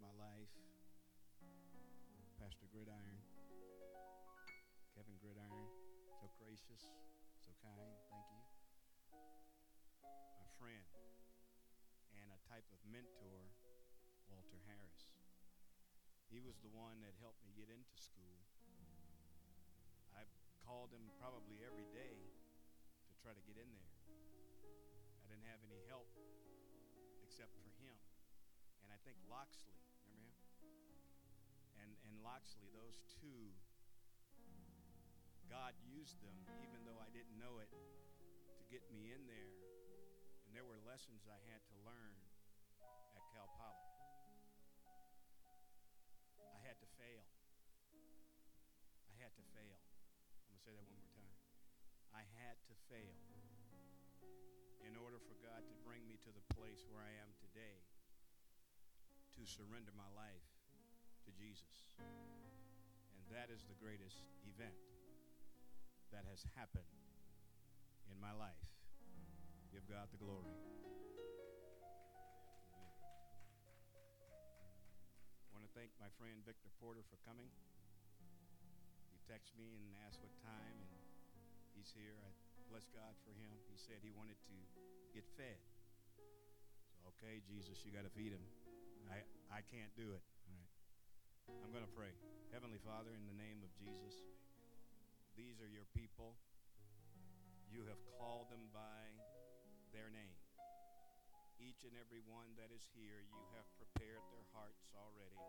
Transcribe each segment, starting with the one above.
my life. Pastor Gridiron, Kevin Gridiron, so gracious, so kind. Thank you. My friend and a type of mentor, Walter Harris. He was the one that helped me get into school. I called him probably every day to try to get in there. I didn't have any help except for him. Think Loxley, remember him? And, and Loxley, those two, God used them, even though I didn't know it, to get me in there. And there were lessons I had to learn at Cal Poly. I had to fail. I had to fail. I'm going to say that one more time. I had to fail in order for God to bring me to the place where I am today to surrender my life to Jesus. And that is the greatest event that has happened in my life. Give God the glory. I want to thank my friend Victor Porter for coming. He texted me and asked what time, and he's here. I bless God for him. He said he wanted to get fed. So, okay, Jesus, you got to feed him. I, I can't do it. All right. I'm going to pray. Heavenly Father, in the name of Jesus, these are your people. You have called them by their name. Each and every one that is here, you have prepared their hearts already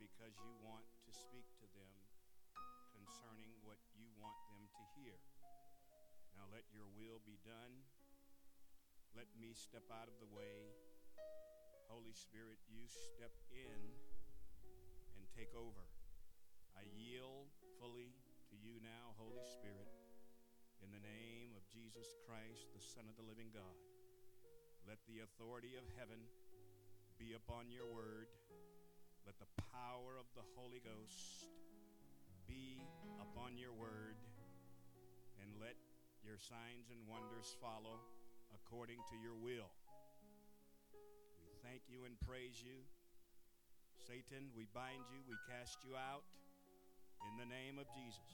because you want to speak to them concerning what you want them to hear. Now let your will be done. Let me step out of the way. Holy Spirit, you step in and take over. I yield fully to you now, Holy Spirit, in the name of Jesus Christ, the Son of the living God. Let the authority of heaven be upon your word. Let the power of the Holy Ghost be upon your word. And let your signs and wonders follow according to your will. Thank you and praise you. Satan, we bind you, we cast you out in the name of Jesus.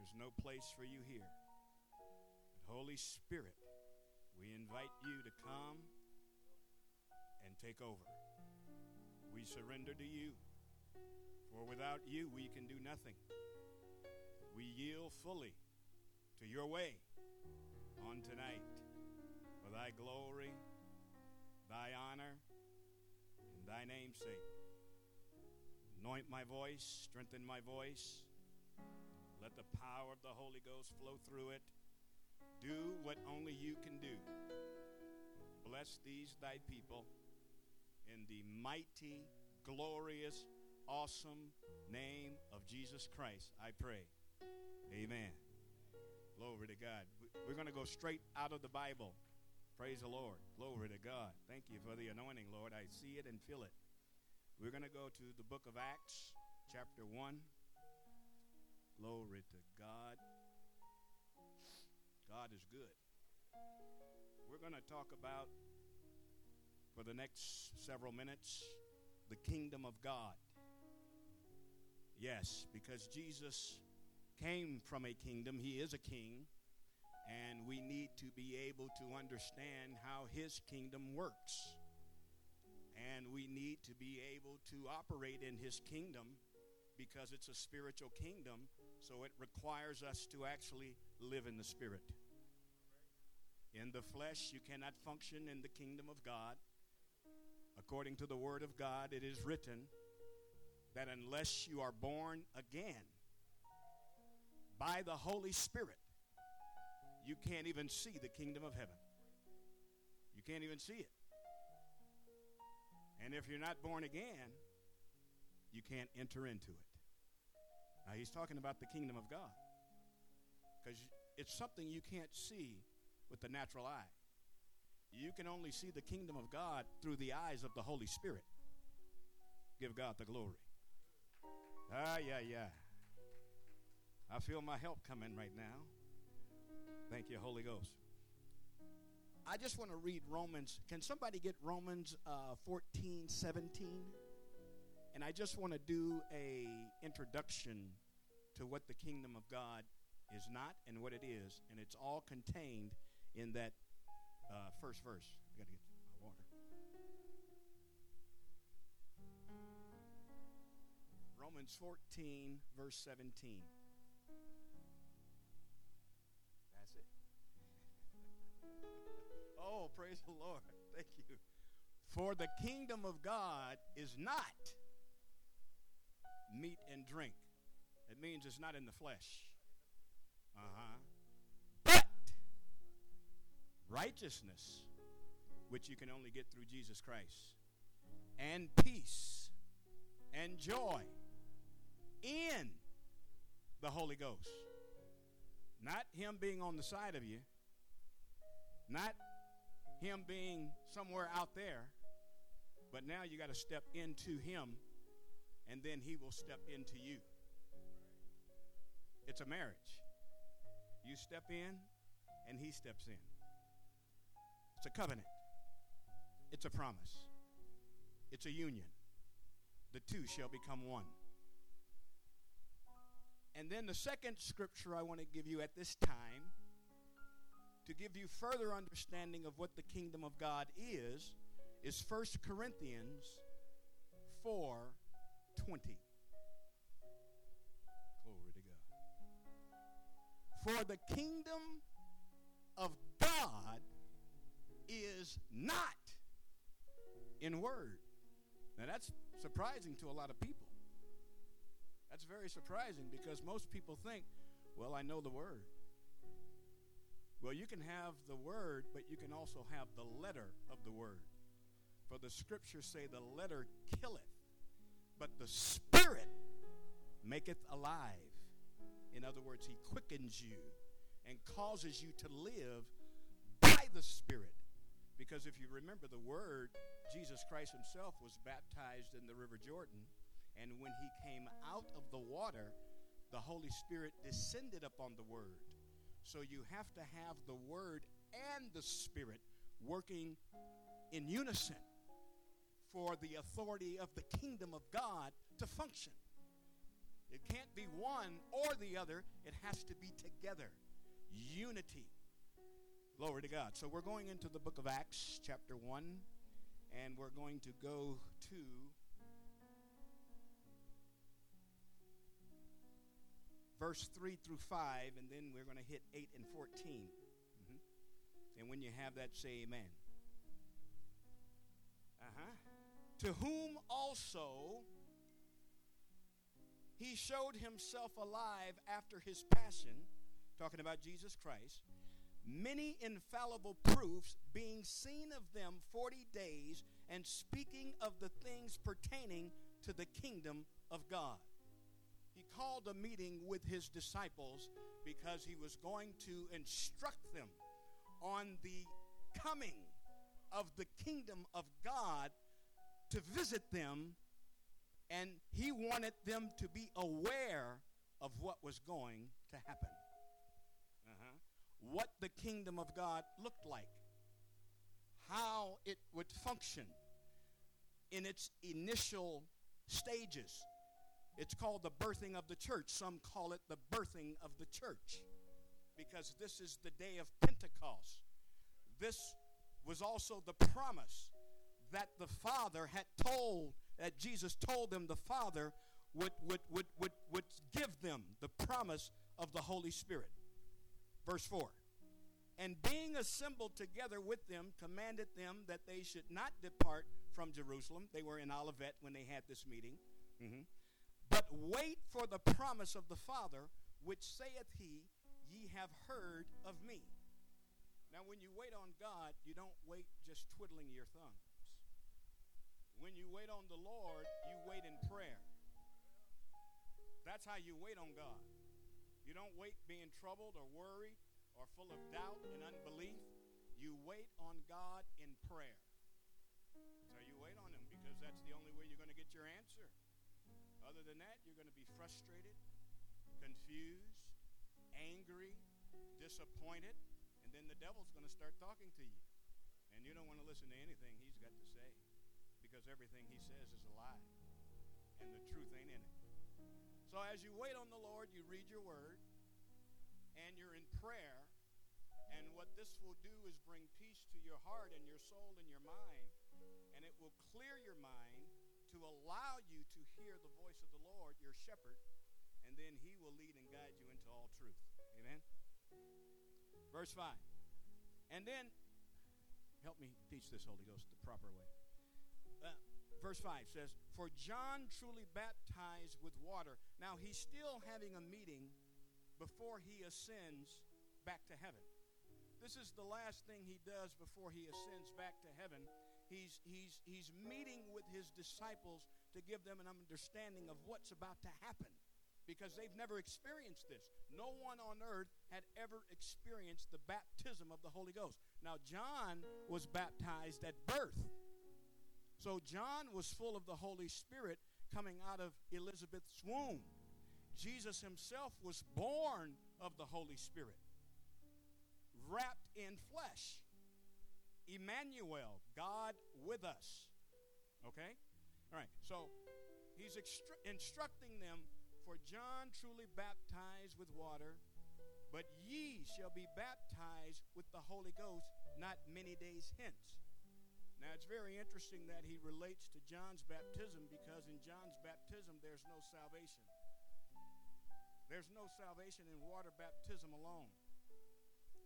There's no place for you here. But Holy Spirit, we invite you to come and take over. We surrender to you, for without you we can do nothing. We yield fully to your way on tonight for thy glory, thy honor, and thy namesake. Anoint my voice, strengthen my voice. Let the power of the Holy Ghost flow through it. Do what only you can do. Bless these thy people in the mighty, glorious, awesome name of Jesus Christ, I pray. Amen. Glory to God. We're going to go straight out of the Bible. Praise the Lord. Glory to God. Thank you for the anointing, Lord. I see it and feel it. We're going to go to the book of Acts, chapter 1. Glory to God. God is good. We're going to talk about, for the next several minutes, the kingdom of God. Yes, because Jesus came from a kingdom, he is a king, and we need to be able to understand how his kingdom works. And we need to be able to operate in his kingdom because it's a spiritual kingdom, so it requires us to actually live in the spirit. In the flesh, you cannot function in the kingdom of God. According to the word of God, it is written that unless you are born again by the Holy Spirit, you can't even see the kingdom of heaven. You can't even see it. And if you're not born again, you can't enter into it. Now, he's talking about the kingdom of God because it's something you can't see with the natural eye. You can only see the kingdom of God through the eyes of the Holy Spirit. Give God the glory. Ah, yeah, yeah. I feel my help coming right now. Thank you, Holy Ghost. I just want to read Romans. Can somebody get Romans uh, 14, 17? And I just want to do a introduction to what the kingdom of God is not and what it is, and it's all contained in that uh, first verse. I got to get my water. Romans 14, verse 17. Oh, praise the Lord. Thank you. For the kingdom of God is not meat and drink. It means it's not in the flesh. Uh huh. But righteousness, which you can only get through Jesus Christ, and peace and joy in the Holy Ghost. Not Him being on the side of you, not Him being somewhere out there, but now you got to step into Him and then He will step into you. It's a marriage. You step in and He steps in. It's a covenant, it's a promise, it's a union. The two shall become one. And then the second scripture I want to give you at this time to give you further understanding of what the kingdom of God is is 1 Corinthians 4 20. Glory to God. For the kingdom of God is not in word. Now that's surprising to a lot of people. That's very surprising because most people think, well, I know the word. Well, you can have the word, but you can also have the letter of the word. For the scriptures say the letter killeth, but the spirit maketh alive. In other words, he quickens you and causes you to live by the spirit. Because if you remember the word, Jesus Christ himself was baptized in the River Jordan and when he came out of the water, the Holy Spirit descended upon the Word. So you have to have the Word and the Spirit working in unison for the authority of the kingdom of God to function. It can't be one or the other, it has to be together. Unity. Glory to God. So we're going into the book of Acts, chapter 1, and we're going to go to verse 3 through 5, and then we're going to hit 8 and 14. Mm-hmm. And when you have that, say amen. Uh huh. To whom also he showed himself alive after his passion, talking about Jesus Christ, many infallible proofs, being seen of them 40 days, and speaking of the things pertaining to the kingdom of God called a meeting with his disciples because he was going to instruct them on the coming of the kingdom of God to visit them, and he wanted them to be aware of what was going to happen. Uh-huh. What the kingdom of God looked like, how it would function in its initial stages it's called the birthing of the church. Some call it the birthing of the church because this is the day of Pentecost. This was also the promise that the Father had told, that Jesus told them the Father would, would, would, would, would give them the promise of the Holy Spirit. Verse 4 And being assembled together with them, commanded them that they should not depart from Jerusalem. They were in Olivet when they had this meeting. Mm-hmm. But wait for the promise of the Father, which saith he, Ye have heard of me. Now, when you wait on God, you don't wait just twiddling your thumbs. When you wait on the Lord, you wait in prayer. That's how you wait on God. You don't wait being troubled or worried or full of doubt and unbelief. You wait on God in prayer. How you wait on Him because that's the only Other than that, you're going to be frustrated, confused, angry, disappointed, and then the devil's going to start talking to you. And you don't want to listen to anything he's got to say because everything he says is a lie and the truth ain't in it. So as you wait on the Lord, you read your word and you're in prayer. And what this will do is bring peace to your heart and your soul and your mind. And it will clear your mind to allow you to hear the voice of the Lord, your shepherd. And then he will lead and guide you into all truth. Amen. Verse 5. And then, help me teach this, Holy Ghost, the proper way. Uh, verse 5 says, For John truly baptized with water. Now, he's still having a meeting before he ascends back to heaven. This is the last thing he does before he ascends back to heaven. He's, he's, he's meeting with his disciples to give them an understanding of what's about to happen because they've never experienced this. No one on earth had ever experienced the baptism of the Holy Ghost. Now, John was baptized at birth. So, John was full of the Holy Spirit coming out of Elizabeth's womb. Jesus himself was born of the Holy Spirit, wrapped in flesh. Emmanuel, God with us. Okay? All right, so he's extru- instructing them for John truly baptized with water, but ye shall be baptized with the Holy Ghost not many days hence. Now it's very interesting that he relates to John's baptism because in John's baptism there's no salvation. There's no salvation in water baptism alone.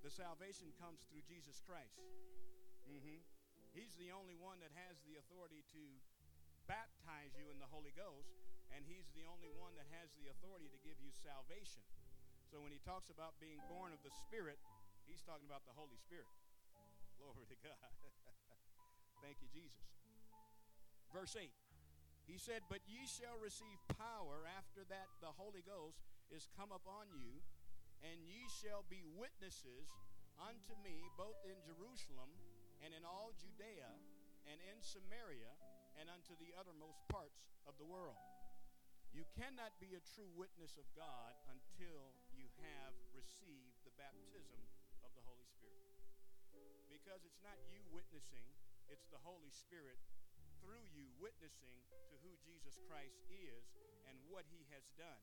The salvation comes through Jesus Christ. Mm-hmm. He's the only one that has the authority to baptize you in the Holy Ghost and he's the only one that has the authority to give you salvation. So when he talks about being born of the Spirit, he's talking about the Holy Spirit. Glory to God. Thank you, Jesus. Verse 8. He said, But ye shall receive power after that the Holy Ghost is come upon you, and ye shall be witnesses unto me both in Jerusalem and in all Judea and in Samaria and unto the uttermost parts of the world. You cannot be a true witness of God until you have received the baptism of the Holy Spirit. Because it's not you witnessing, it's the Holy Spirit through you witnessing to who Jesus Christ is and what he has done.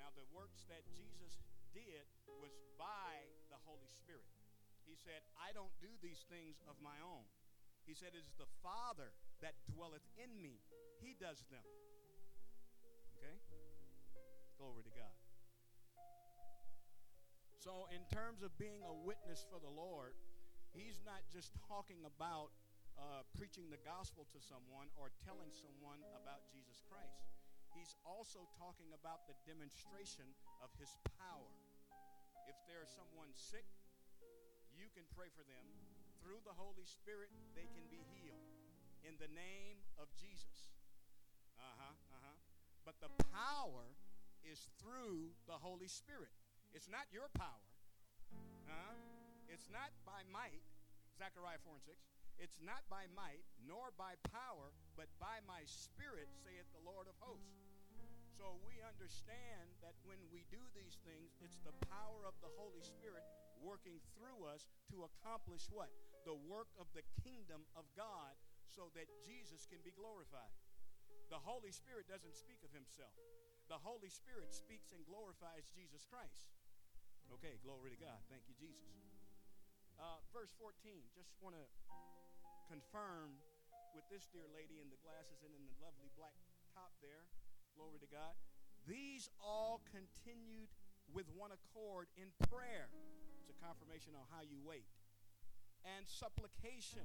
Now, the works that Jesus did was by the Holy Spirit. He said, I don't do these things of my own. He said, It is the Father that dwelleth in me, he does them. Okay? Glory to God. So, in terms of being a witness for the Lord, he's not just talking about uh, preaching the gospel to someone or telling someone about Jesus Christ. He's also talking about the demonstration of his power. If there's someone sick, you can pray for them. Through the Holy Spirit, they can be healed. In the name of Jesus. Uh huh, uh huh. But the power is through the Holy Spirit. It's not your power. Uh, it's not by might. Zechariah 4 and 6. It's not by might, nor by power, but by my spirit, saith the Lord of hosts. So we understand that when we do these things, it's the power of the Holy Spirit working through us to accomplish what? The work of the kingdom of God so that Jesus can be glorified. The Holy Spirit doesn't speak of himself. The Holy Spirit speaks and glorifies Jesus Christ. Okay, glory to God. Thank you, Jesus. Uh, verse 14, just want to confirm with this dear lady in the glasses and in the lovely black top there. Glory to God. These all continued with one accord in prayer. It's a confirmation on how you wait. And supplication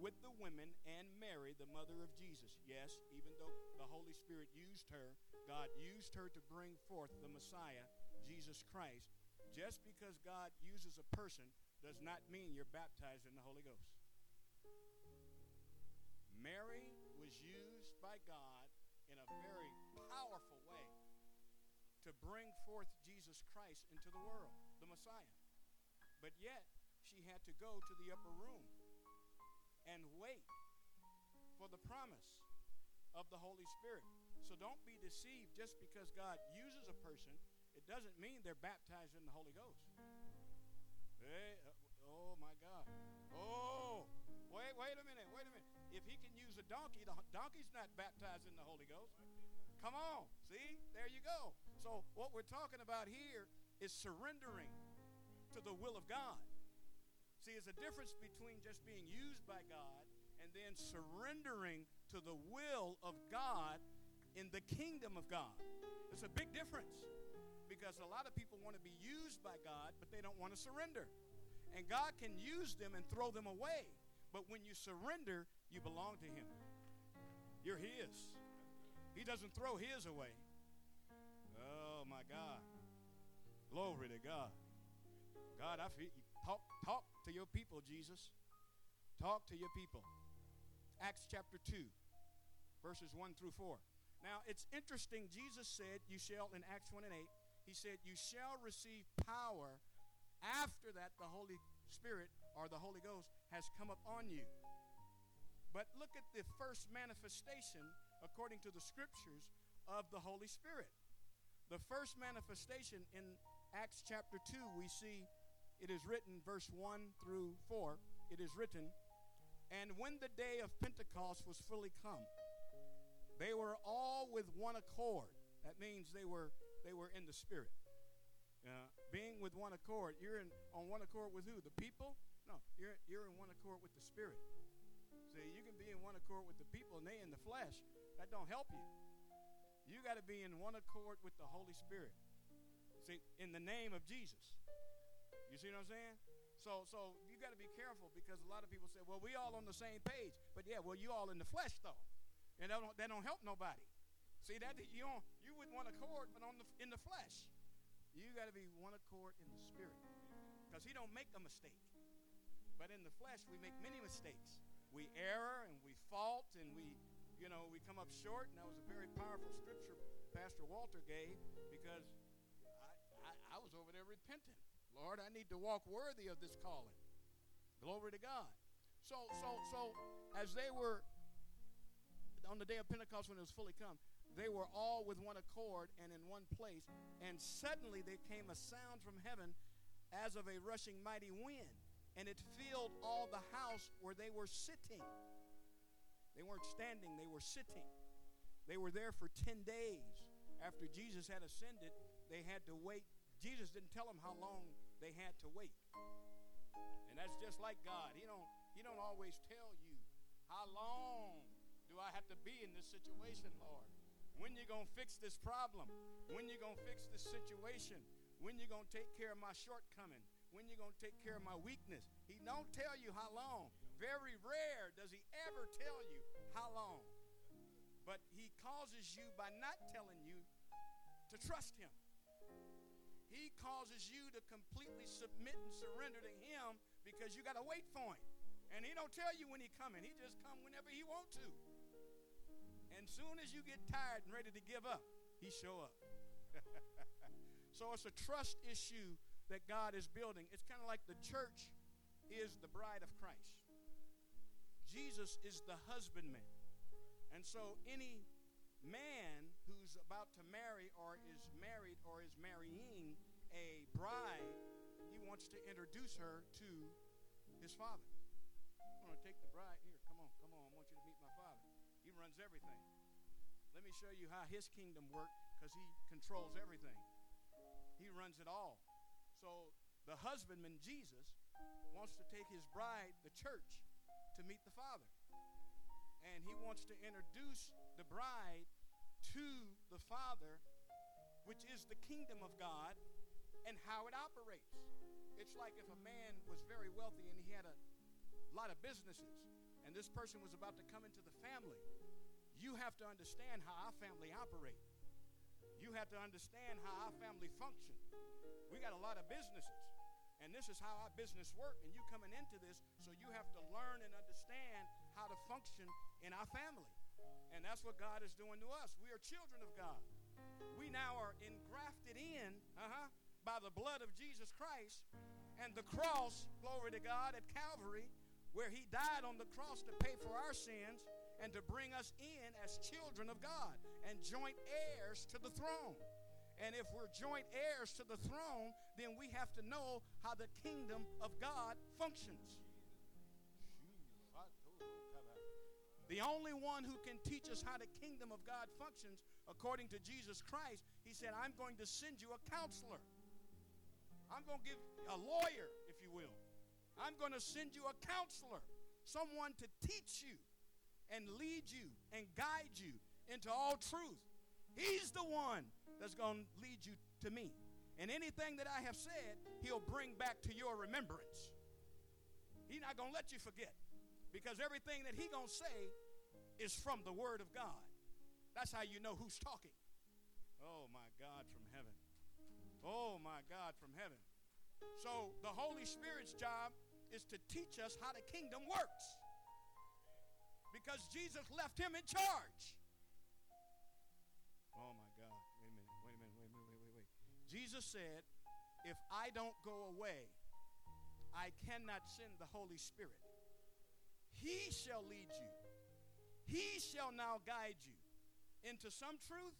with the women and Mary, the mother of Jesus. Yes, even though the Holy Spirit used her, God used her to bring forth the Messiah, Jesus Christ. Just because God uses a person does not mean you're baptized in the Holy Ghost. Mary was used by God in a very powerful way to bring forth Jesus Christ into the world, the Messiah. But yet, she had to go to the upper room and wait for the promise of the Holy Spirit. So don't be deceived just because God uses a person, it doesn't mean they're baptized in the Holy Ghost. Hey, uh, oh my God. Oh, wait, wait a minute, wait a minute. If he can use a donkey, the donkey's not baptized in the Holy Ghost. Come on, see? There you go. So what we're talking about here is surrendering to the will of God. See, there's a difference between just being used by God and then surrendering to the will of God in the kingdom of God. It's a big difference because a lot of people want to be used by God, but they don't want to surrender. And God can use them and throw them away. But when you surrender, you belong to Him. You're His. He doesn't throw His away. Oh, my God. Glory to God. God, I feel talk, talk to your people, Jesus. Talk to your people. Acts chapter 2, verses 1 through 4. Now, it's interesting. Jesus said, You shall, in Acts 1 and 8, He said, You shall receive power after that, the Holy Spirit or the Holy Ghost has come upon you. But look at the first manifestation, according to the scriptures, of the Holy Spirit. The first manifestation in Acts chapter 2, we see it is written, verse 1 through 4, it is written, And when the day of Pentecost was fully come, they were all with one accord. That means they were, they were in the Spirit. Uh, being with one accord. You're in, on one accord with who? The people? No, you're, you're in one accord with the Spirit. See, you can be in one accord with the people and they in the flesh. That don't help you. You got to be in one accord with the Holy Spirit. See, in the name of Jesus. You see what I'm saying? So, so you got to be careful because a lot of people say, "Well, we all on the same page," but yeah, well, you all in the flesh though, and that don't, that don't help nobody. See that you don't, you with one accord, but on the in the flesh. You got to be one accord in the spirit. Because he don't make a mistake. But in the flesh, we make many mistakes. We err and we fault and we, you know, we come up short. And that was a very powerful scripture Pastor Walter gave because over there repenting. Lord, I need to walk worthy of this calling. Glory to God. So, so, so, as they were on the day of Pentecost when it was fully come, they were all with one accord and in one place. And suddenly there came a sound from heaven as of a rushing mighty wind, and it filled all the house where they were sitting. They weren't standing, they were sitting. They were there for 10 days. After Jesus had ascended, they had to wait. Jesus didn't tell them how long they had to wait. And that's just like God. He don't, he don't always tell you, how long do I have to be in this situation, Lord? When you going to fix this problem? When you going to fix this situation? When you going to take care of my shortcoming? When you going to take care of my weakness? He don't tell you how long. Very rare does he ever tell you how long. But he causes you by not telling you to trust him. He causes you to completely submit and surrender to him because you got to wait for him. And he don't tell you when he coming. He just come whenever he want to. And soon as you get tired and ready to give up, he show up. so it's a trust issue that God is building. It's kind of like the church is the bride of Christ. Jesus is the husbandman. And so any man who's about to marry or is married or is marrying a bride, he wants to introduce her to his father. I want to take the bride here. Come on, come on. I want you to meet my father. He runs everything. Let me show you how his kingdom works because he controls everything. He runs it all. So the husbandman, Jesus, wants to take his bride, the church, to meet the Father. And he wants to introduce the bride to the Father, which is the kingdom of God and how it operates. It's like if a man was very wealthy and he had a lot of businesses, and this person was about to come into the family you have to understand how our family operate. You have to understand how our family function. We got a lot of businesses, and this is how our business work. And you coming into this, so you have to learn and understand how to function in our family. And that's what God is doing to us. We are children of God. We now are engrafted in uh-huh, by the blood of Jesus Christ and the cross, glory to God, at Calvary, where he died on the cross to pay for our sins and to bring us in as children of God and joint heirs to the throne. And if we're joint heirs to the throne, then we have to know how the kingdom of God functions. The only one who can teach us how the kingdom of God functions according to Jesus Christ, he said, I'm going to send you a counselor. I'm going to give a lawyer, if you will. I'm going to send you a counselor, someone to teach you and lead you and guide you into all truth. He's the one that's going to lead you to me. And anything that I have said, he'll bring back to your remembrance. He's not going to let you forget. Because everything that he's going to say is from the word of God. That's how you know who's talking. Oh my God from. Oh my God from heaven. So the Holy Spirit's job is to teach us how the kingdom works. Because Jesus left him in charge. Oh my God. Wait a minute. Wait a minute. Wait, wait, wait, wait, wait. Jesus said, if I don't go away, I cannot send the Holy Spirit. He shall lead you. He shall now guide you into some truth.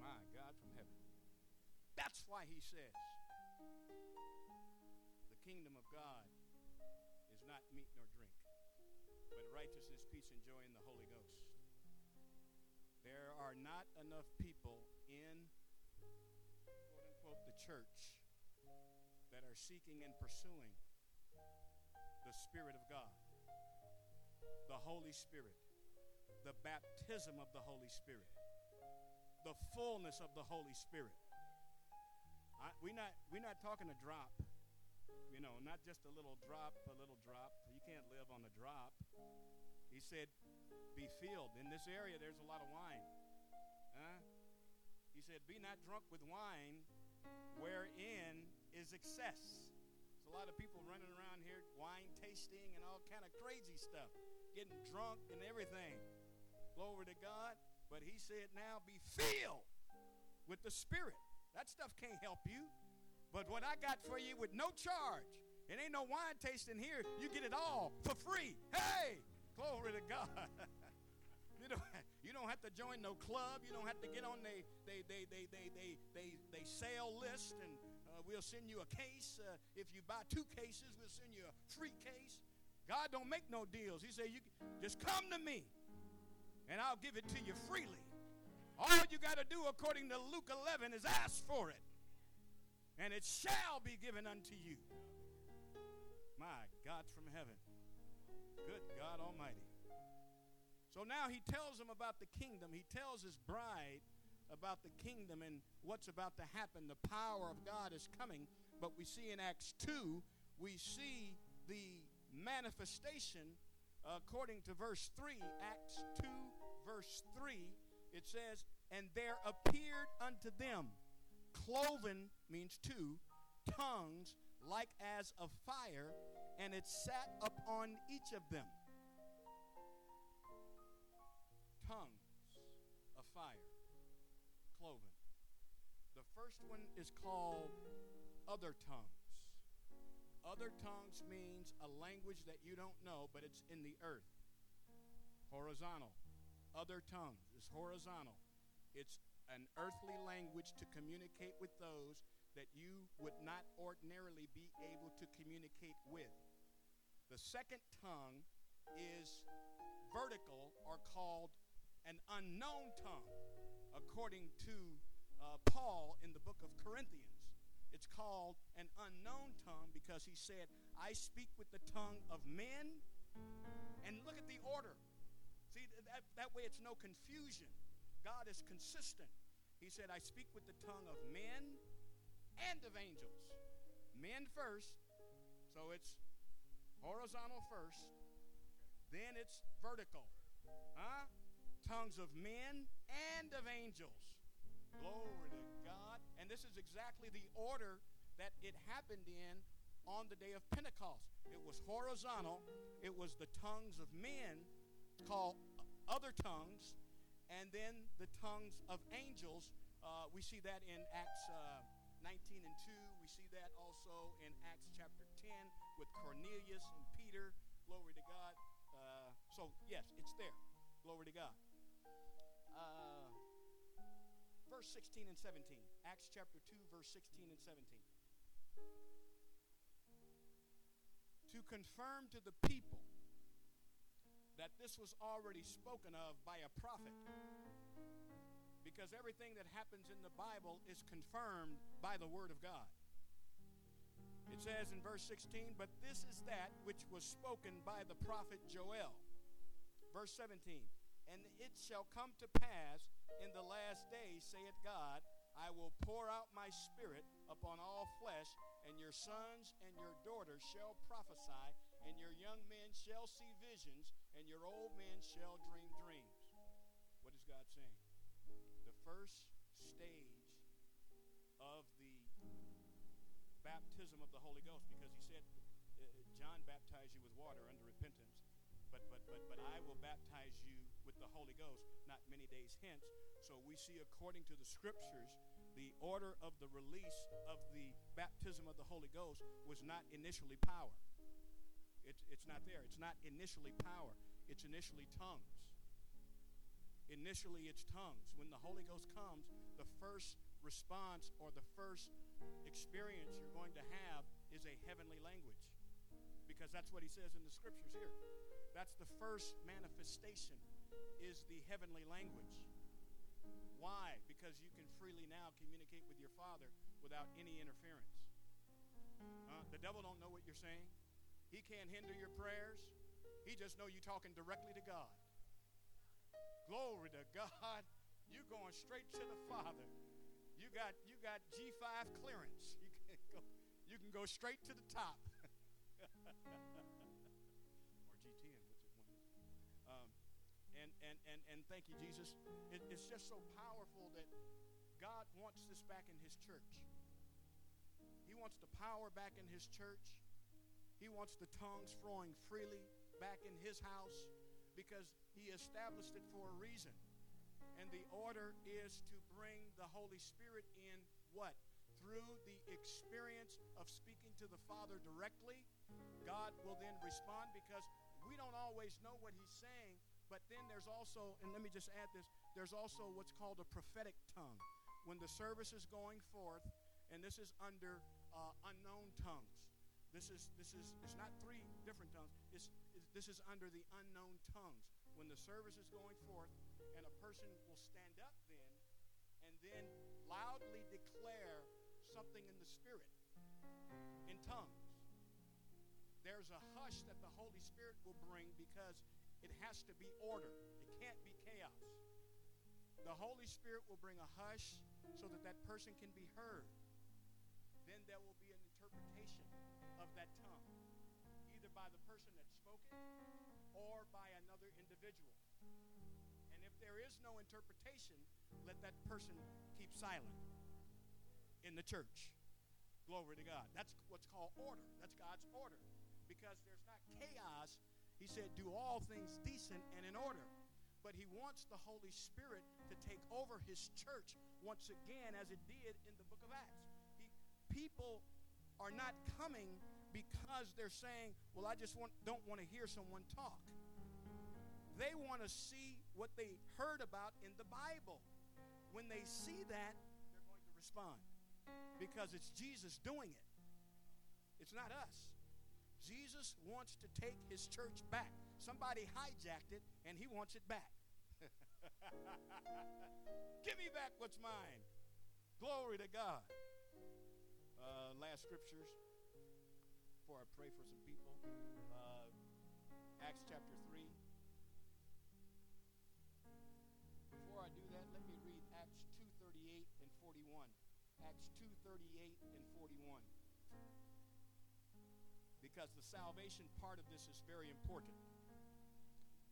My God from heaven. That's why he says the kingdom of God is not meat nor drink, but righteousness, peace, and joy in the Holy Ghost. There are not enough people in, quote unquote, the church that are seeking and pursuing the Spirit of God, the Holy Spirit, the baptism of the Holy Spirit, the fullness of the Holy Spirit. we're not we're not talking a drop, you know, not just a little drop, a little drop. You can't live on a drop. He said, be filled. In this area, there's a lot of wine. Huh? He said, Be not drunk with wine, wherein is excess. A lot of people running around here wine tasting and all kind of crazy stuff, getting drunk and everything. Glory to God. But he said, Now be filled with the Spirit. That stuff can't help you. But what I got for you with no charge, it ain't no wine tasting here. You get it all for free. Hey, Glory to God. you don't, you don't have to join no club. You don't have to get on they they they they they they they, they sale list and uh, we'll send you a case. Uh, if you buy two cases, we'll send you a free case. God don't make no deals. He said, "You just come to me, and I'll give it to you freely." All you got to do, according to Luke 11, is ask for it, and it shall be given unto you. My God from heaven. Good God Almighty. So now he tells them about the kingdom. He tells his bride about the kingdom and what's about to happen. The power of God is coming. But we see in Acts 2, we see the manifestation according to verse 3. Acts 2, verse 3, it says, And there appeared unto them cloven, means two, tongues like as of fire and it sat upon each of them. Tongues first one is called other tongues. Other tongues means a language that you don't know, but it's in the earth. Horizontal. Other tongues is horizontal. It's an earthly language to communicate with those that you would not ordinarily be able to communicate with. The second tongue is vertical or called an unknown tongue, according to uh, Paul in the book of Corinthians. It's called an unknown tongue because he said, I speak with the tongue of men. And look at the order. See, that, that way it's no confusion. God is consistent. He said, I speak with the tongue of men and of angels. Men first. So it's Horizontal first, then it's vertical. Huh? Tongues of men and of angels. Glory to God. And this is exactly the order that it happened in on the day of Pentecost. It was horizontal, it was the tongues of men called other tongues, and then the tongues of angels. Uh, we see that in Acts uh, 19 and 2. We see that also in Acts chapter 10 with Cornelius and Peter. Glory to God. Uh, so, yes, it's there. Glory to God. Uh, verse verse 16 and 17. Acts chapter 2, verse 16 and 17. To confirm to the people that this was already spoken of by a prophet. Because everything that happens in the Bible is confirmed by the Word of God. It says in verse 16, But this is that which was spoken by the prophet Joel. Verse 17, And it shall come to pass in the last days, saith God, I will pour out my spirit upon all flesh, and your sons and your daughters shall prophesy, and your young men shall see visions, and your old men shall dream dreams. What is God saying? The first stage of the baptism of the Holy Ghost, because he said, uh, John baptized you with water unto repentance, but, but, but, but I will baptize you with the Holy Ghost not many days hence. So we see, according to the scriptures, the order of the release of the baptism of the Holy Ghost was not initially power. It's, it's not there. It's not initially power. It's initially tongues. Initially, it's tongues. When the Holy Ghost comes, the first response or the first experience you're going to have is a heavenly language. Because that's what he says in the scriptures here. That's the first manifestation is the heavenly language. Why? Because you can freely now communicate with your Father without any interference. Uh, the devil don't know what you're saying. He can't hinder your prayers. He just know you talking directly to God. Glory to God. You're going straight to the Father. You got you got G5 clearance. You can go, you can go straight to the top. and, and, and thank you, Jesus. It, it's just so powerful that God wants this back in His church. He wants the power back in His church. He wants the tongues flowing freely back in His house because He established it for a reason. And the order is to bring the Holy Spirit in what? Through the experience of speaking to the Father directly, God will then respond because we don't always know what He's saying, but then there's also, and let me just add this, there's also what's called a prophetic tongue. When the service is going forth, and this is under uh, unknown tongues. This is this is it's not three different tongues. It's, it's, this is under the unknown tongues. When the service is going forth, and a person will stand up then, and then loudly declare something in the spirit, in tongues. There's a hush that the Holy Spirit will bring because it has to be order. It can't be chaos. The Holy Spirit will bring a hush so that that person can be heard. Then there will be an interpretation of that tongue, either by the person that spoke it or by another individual. And if there is no interpretation, let that person keep silent in the church. Glory to God. That's what's called order. That's God's order. Because there's not chaos he said, Do all things decent and in order. But he wants the Holy Spirit to take over his church once again, as it did in the book of Acts. He, people are not coming because they're saying, Well, I just want, don't want to hear someone talk. They want to see what they heard about in the Bible. When they see that, they're going to respond because it's Jesus doing it, it's not us. Jesus wants to take his church back. Somebody hijacked it and he wants it back. Give me back what's mine. Glory to God. Uh, last scriptures before I pray for some people. Uh, Acts chapter 3. Before I do that, let me read Acts 2:38 and 41. Acts 2:38 and 41 because the salvation part of this is very important.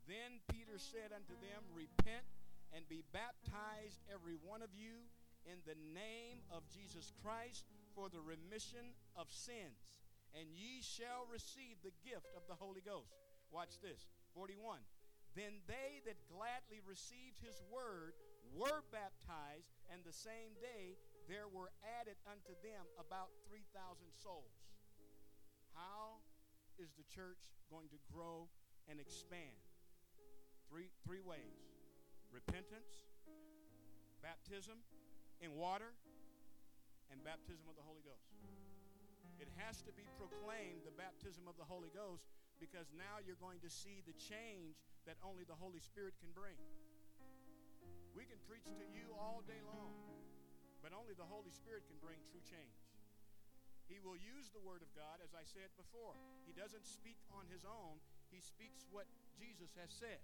Then Peter said unto them, Repent and be baptized, every one of you, in the name of Jesus Christ for the remission of sins, and ye shall receive the gift of the Holy Ghost. Watch this. 41. Then they that gladly received his word were baptized, and the same day there were added unto them about 3,000 souls. How is the church going to grow and expand? Three, three ways repentance, baptism, in water and baptism of the Holy Ghost. It has to be proclaimed the baptism of the Holy Ghost because now you're going to see the change that only the Holy Spirit can bring. We can preach to you all day long, but only the Holy Spirit can bring true change. He will use the Word of God, as I said before. He doesn't speak on his own, he speaks what Jesus has said.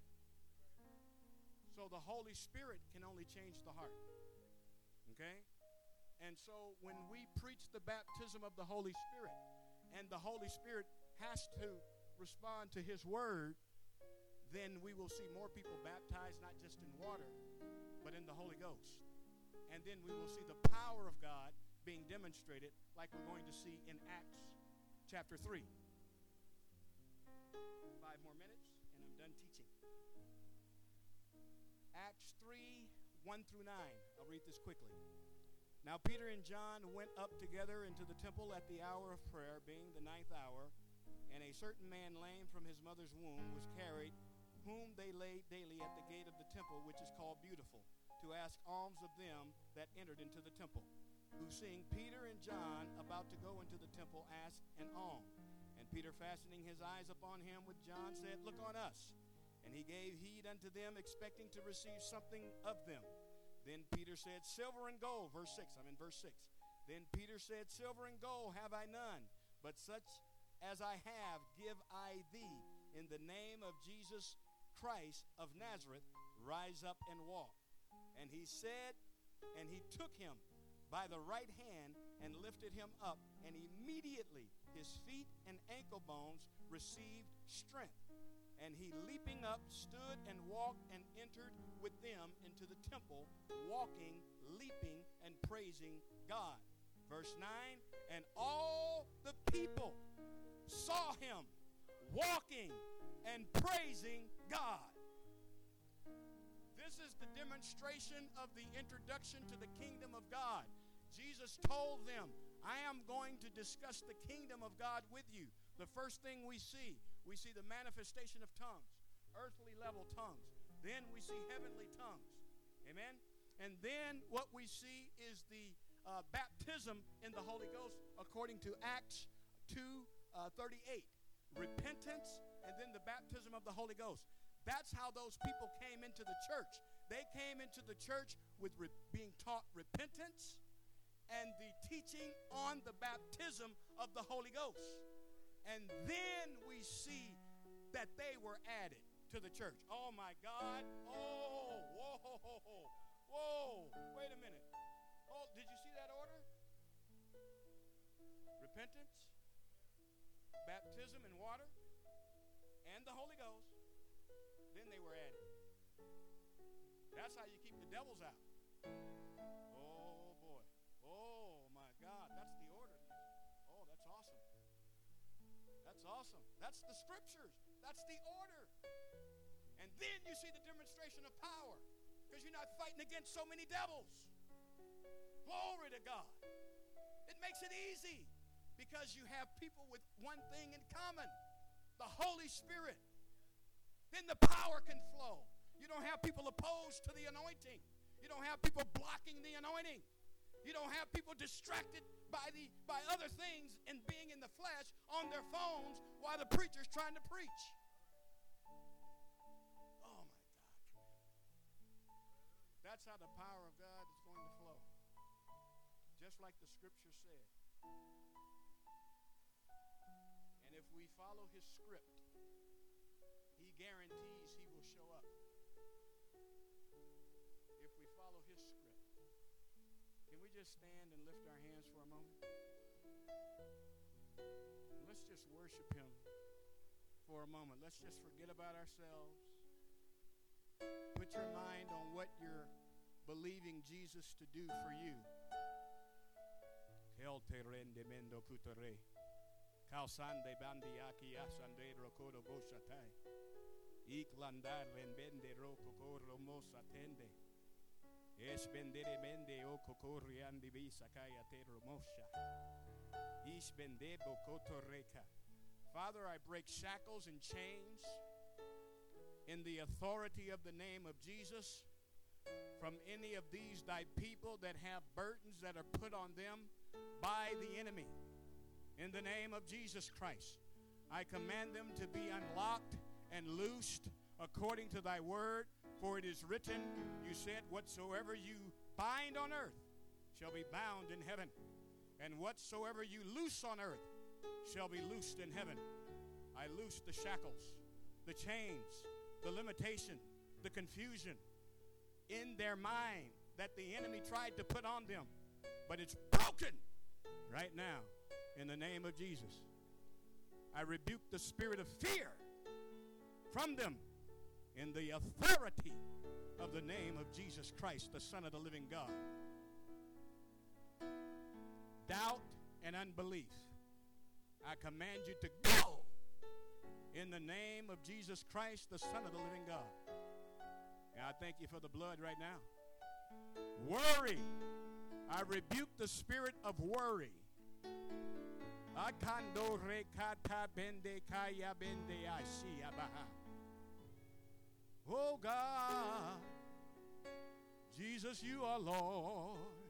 So the Holy Spirit can only change the heart. Okay? And so when we preach the baptism of the Holy Spirit, and the Holy Spirit has to respond to His Word, then we will see more people baptized not just in water, but in the Holy Ghost. And then we will see the power of God being demonstrated like we're going to see in Acts chapter 3. Five more minutes, and I'm done teaching. Acts 3 1 through 9. I'll read this quickly. Now Peter and John went up together into the temple at the hour of prayer, being the ninth hour, and a certain man lame from his mother's womb was carried, whom they laid daily at the gate of the temple, which is called Beautiful, to ask alms of them that entered into the temple. Who, seeing Peter and John about to go into the temple, asked an alms. And Peter, fastening his eyes upon him with John, said, Look on us. And he gave heed unto them, expecting to receive something of them. Then Peter said, Silver and gold, verse 6, I'm in verse 6. Then Peter said, Silver and gold have I none, but such as I have give I thee. In the name of Jesus Christ of Nazareth, rise up and walk. And he said, and he took him by the right hand and lifted him up, and immediately his feet and ankle bones received strength. And he, leaping up, stood and walked and entered with them into the temple, walking, leaping, and praising God. Verse 9 And all the people saw him walking and praising God. This is the demonstration of the introduction to the kingdom of God. Jesus told them, I am going to discuss the kingdom of God with you. The first thing we see, we see the manifestation of tongues, earthly level tongues. Then we see heavenly tongues. Amen? And then what we see is the uh, baptism in the Holy Ghost according to Acts 2 uh, 38. Repentance and then the baptism of the Holy Ghost. That's how those people came into the church. They came into the church with re- being taught repentance and the teaching on the baptism of the Holy Ghost. And then we see that they were added to the church. Oh my God. Oh, whoa, whoa. Wait a minute. Oh, did you see that order? Repentance, baptism in water, and the Holy Ghost. Then they were added. That's how you keep the devils out. Oh. Awesome. That's the scriptures. That's the order. And then you see the demonstration of power because you're not fighting against so many devils. Glory to God. It makes it easy because you have people with one thing in common the Holy Spirit. Then the power can flow. You don't have people opposed to the anointing, you don't have people blocking the anointing. You don't have people distracted by the by other things and being in the flesh on their phones while the preacher's trying to preach. Oh my God. That's how the power of God is going to flow. Just like the scripture said. And if we follow his script, he guarantees he will show up. If we follow his script. Can we just stand and lift our hands for a moment? Let's just worship him for a moment. Let's just forget about ourselves. Put your mind on what you're believing Jesus to do for you. Rokokoro mosatende. Es bendere mende o kokori andi bisakaya tero mosha. Ish bende bokoto reka. Father, I break shackles and chains in the authority of the name of Jesus. from any of these thy people that have burdens that are put on them by the enemy. In the name of Jesus Christ, I command them to be unlocked and loosed according to thy word. For it is written, you said, Whatsoever you bind on earth shall be bound in heaven, and whatsoever you loose on earth shall be loosed in heaven. I loose the shackles, the chains, the limitation, the confusion in their mind that the enemy tried to put on them. But it's broken right now in the name of Jesus. I rebuke the spirit of fear from them in the authority of the name of Jesus Christ, the Son of the living God. Doubt and unbelief, I command you to go in the name of Jesus Christ, the Son of the living God. And I thank you for the blood right now. Worry, I rebuke the spirit of worry. Bende kaya bende ashiabaha. Oh God, Jesus, you are Lord.